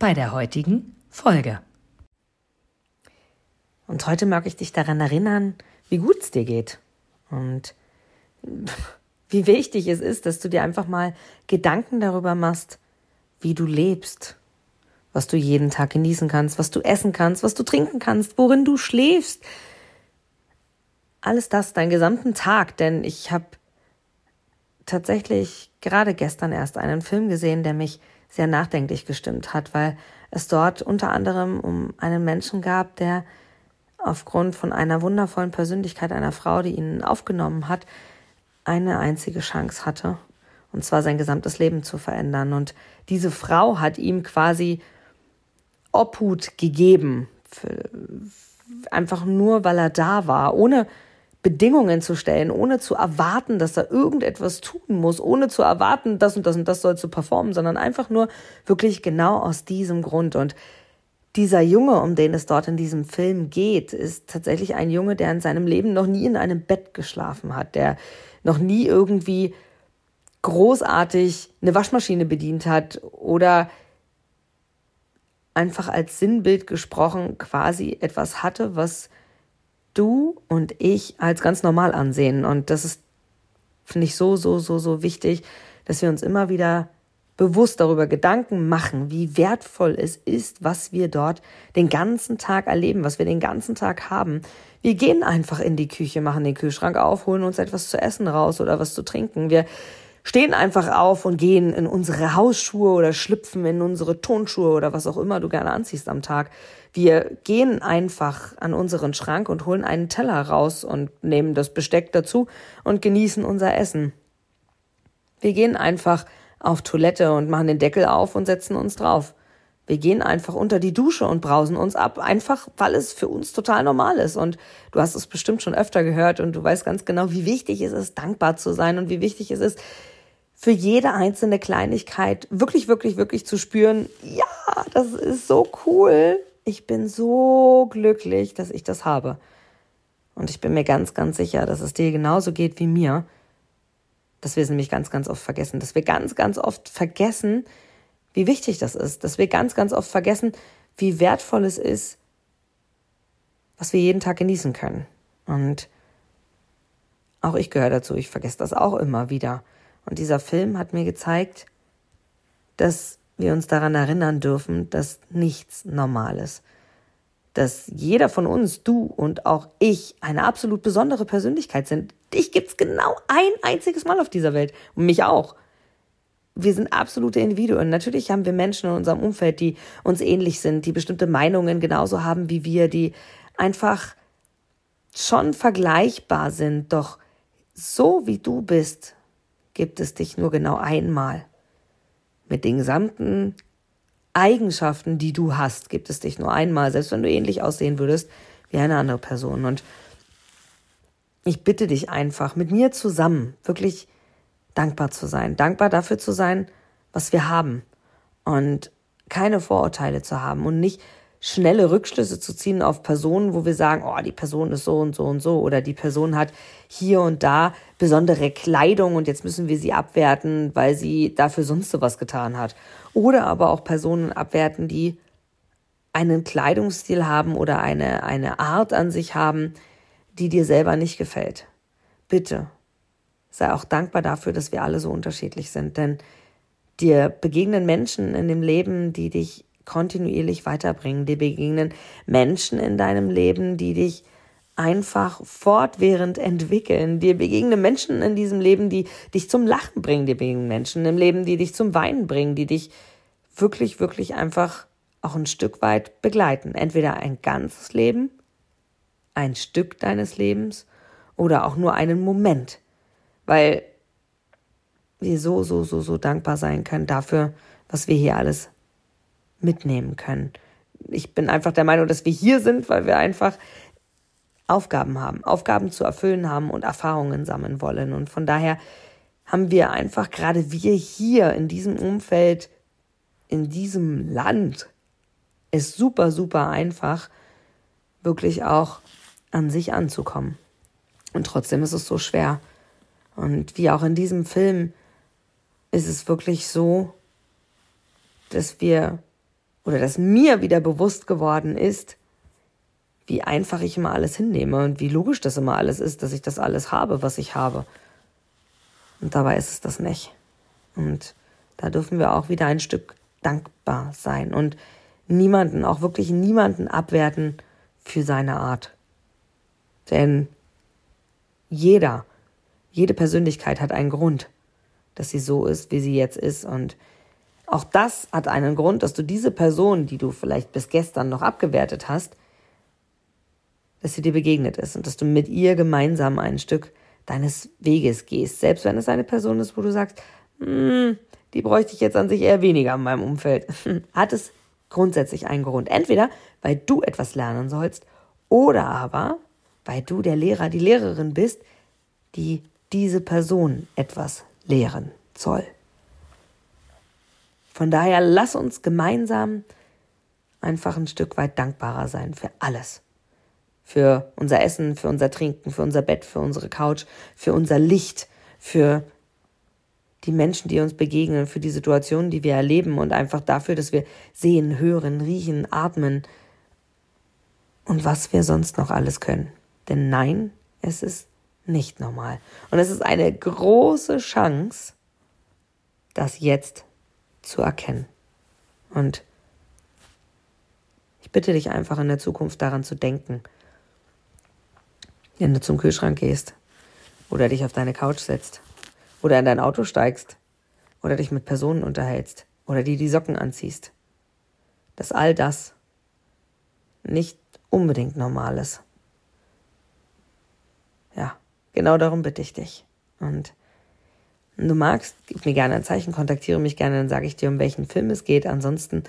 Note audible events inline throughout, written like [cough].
bei der heutigen Folge. Und heute mag ich dich daran erinnern, wie gut es dir geht und [laughs] wie wichtig es ist, dass du dir einfach mal Gedanken darüber machst, wie du lebst, was du jeden Tag genießen kannst, was du essen kannst, was du trinken kannst, worin du schläfst. Alles das, deinen gesamten Tag, denn ich habe tatsächlich gerade gestern erst einen Film gesehen, der mich sehr nachdenklich gestimmt hat, weil es dort unter anderem um einen Menschen gab, der aufgrund von einer wundervollen Persönlichkeit einer Frau, die ihn aufgenommen hat, eine einzige Chance hatte, und zwar sein gesamtes Leben zu verändern. Und diese Frau hat ihm quasi Obhut gegeben, für, einfach nur, weil er da war, ohne Bedingungen zu stellen, ohne zu erwarten, dass er irgendetwas tun muss, ohne zu erwarten, das und das und das soll zu performen, sondern einfach nur wirklich genau aus diesem Grund. Und dieser Junge, um den es dort in diesem Film geht, ist tatsächlich ein Junge, der in seinem Leben noch nie in einem Bett geschlafen hat, der noch nie irgendwie großartig eine Waschmaschine bedient hat oder einfach als Sinnbild gesprochen quasi etwas hatte, was du und ich als ganz normal ansehen. Und das ist, finde ich, so, so, so, so wichtig, dass wir uns immer wieder bewusst darüber Gedanken machen, wie wertvoll es ist, was wir dort den ganzen Tag erleben, was wir den ganzen Tag haben. Wir gehen einfach in die Küche, machen den Kühlschrank auf, holen uns etwas zu essen raus oder was zu trinken. Wir stehen einfach auf und gehen in unsere Hausschuhe oder schlüpfen in unsere Tonschuhe oder was auch immer du gerne anziehst am Tag. Wir gehen einfach an unseren Schrank und holen einen Teller raus und nehmen das Besteck dazu und genießen unser Essen. Wir gehen einfach auf Toilette und machen den Deckel auf und setzen uns drauf. Wir gehen einfach unter die Dusche und brausen uns ab, einfach weil es für uns total normal ist. Und du hast es bestimmt schon öfter gehört und du weißt ganz genau, wie wichtig es ist, dankbar zu sein und wie wichtig es ist, für jede einzelne Kleinigkeit wirklich, wirklich, wirklich zu spüren, ja, das ist so cool. Ich bin so glücklich, dass ich das habe. Und ich bin mir ganz, ganz sicher, dass es dir genauso geht wie mir, dass wir es nämlich ganz, ganz oft vergessen, dass wir ganz, ganz oft vergessen, wie wichtig das ist, dass wir ganz, ganz oft vergessen, wie wertvoll es ist, was wir jeden Tag genießen können. Und auch ich gehöre dazu, ich vergesse das auch immer wieder. Und dieser Film hat mir gezeigt, dass wir uns daran erinnern dürfen, dass nichts normal ist. Dass jeder von uns, du und auch ich, eine absolut besondere Persönlichkeit sind. Dich gibt's genau ein einziges Mal auf dieser Welt. Und mich auch. Wir sind absolute Individuen. Natürlich haben wir Menschen in unserem Umfeld, die uns ähnlich sind, die bestimmte Meinungen genauso haben wie wir, die einfach schon vergleichbar sind. Doch so wie du bist, gibt es dich nur genau einmal. Mit den gesamten Eigenschaften, die du hast, gibt es dich nur einmal, selbst wenn du ähnlich aussehen würdest wie eine andere Person. Und ich bitte dich einfach, mit mir zusammen wirklich dankbar zu sein, dankbar dafür zu sein, was wir haben und keine Vorurteile zu haben und nicht schnelle Rückschlüsse zu ziehen auf Personen, wo wir sagen, oh, die Person ist so und so und so oder die Person hat hier und da besondere Kleidung und jetzt müssen wir sie abwerten, weil sie dafür sonst sowas getan hat. Oder aber auch Personen abwerten, die einen Kleidungsstil haben oder eine, eine Art an sich haben, die dir selber nicht gefällt. Bitte sei auch dankbar dafür, dass wir alle so unterschiedlich sind, denn dir begegnen Menschen in dem Leben, die dich kontinuierlich weiterbringen. Dir begegnen Menschen in deinem Leben, die dich einfach fortwährend entwickeln. Dir begegnen Menschen in diesem Leben, die dich zum Lachen bringen. Dir begegnen Menschen im Leben, die dich zum Weinen bringen, die dich wirklich, wirklich einfach auch ein Stück weit begleiten. Entweder ein ganzes Leben, ein Stück deines Lebens oder auch nur einen Moment. Weil wir so, so, so, so dankbar sein können dafür, was wir hier alles mitnehmen können. ich bin einfach der Meinung, dass wir hier sind, weil wir einfach Aufgaben haben, Aufgaben zu erfüllen haben und Erfahrungen sammeln wollen. Und von daher haben wir einfach gerade wir hier in diesem Umfeld, in diesem Land, es super, super einfach, wirklich auch an sich anzukommen. Und trotzdem ist es so schwer. Und wie auch in diesem Film ist es wirklich so, dass wir oder dass mir wieder bewusst geworden ist, wie einfach ich immer alles hinnehme und wie logisch das immer alles ist, dass ich das alles habe, was ich habe. Und dabei ist es das nicht. Und da dürfen wir auch wieder ein Stück dankbar sein und niemanden, auch wirklich niemanden abwerten für seine Art. Denn jeder, jede Persönlichkeit hat einen Grund, dass sie so ist, wie sie jetzt ist. Und auch das hat einen Grund, dass du diese Person, die du vielleicht bis gestern noch abgewertet hast, dass sie dir begegnet ist und dass du mit ihr gemeinsam ein Stück deines Weges gehst. Selbst wenn es eine Person ist, wo du sagst, hm, die bräuchte ich jetzt an sich eher weniger in meinem Umfeld, [laughs] hat es grundsätzlich einen Grund. Entweder, weil du etwas lernen sollst oder aber, weil du der Lehrer, die Lehrerin bist, die diese Person etwas lehren soll. Von daher lass uns gemeinsam einfach ein Stück weit dankbarer sein für alles für unser Essen, für unser Trinken, für unser Bett, für unsere Couch, für unser Licht, für die Menschen, die uns begegnen, für die Situationen, die wir erleben und einfach dafür, dass wir sehen, hören, riechen, atmen und was wir sonst noch alles können. Denn nein, es ist nicht normal. Und es ist eine große Chance, das jetzt zu erkennen. Und ich bitte dich einfach in der Zukunft daran zu denken, wenn du zum Kühlschrank gehst oder dich auf deine Couch setzt oder in dein Auto steigst oder dich mit Personen unterhältst oder dir die Socken anziehst, dass all das nicht unbedingt normal ist. Ja, genau darum bitte ich dich. Und du magst, gib mir gerne ein Zeichen, kontaktiere mich gerne, dann sage ich dir, um welchen Film es geht. Ansonsten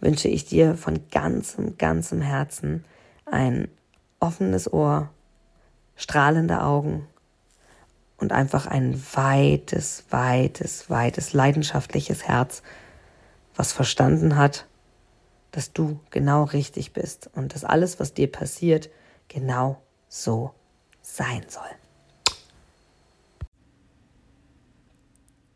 wünsche ich dir von ganzem, ganzem Herzen ein offenes Ohr strahlende Augen und einfach ein weites, weites, weites, leidenschaftliches Herz, was verstanden hat, dass du genau richtig bist und dass alles, was dir passiert, genau so sein soll.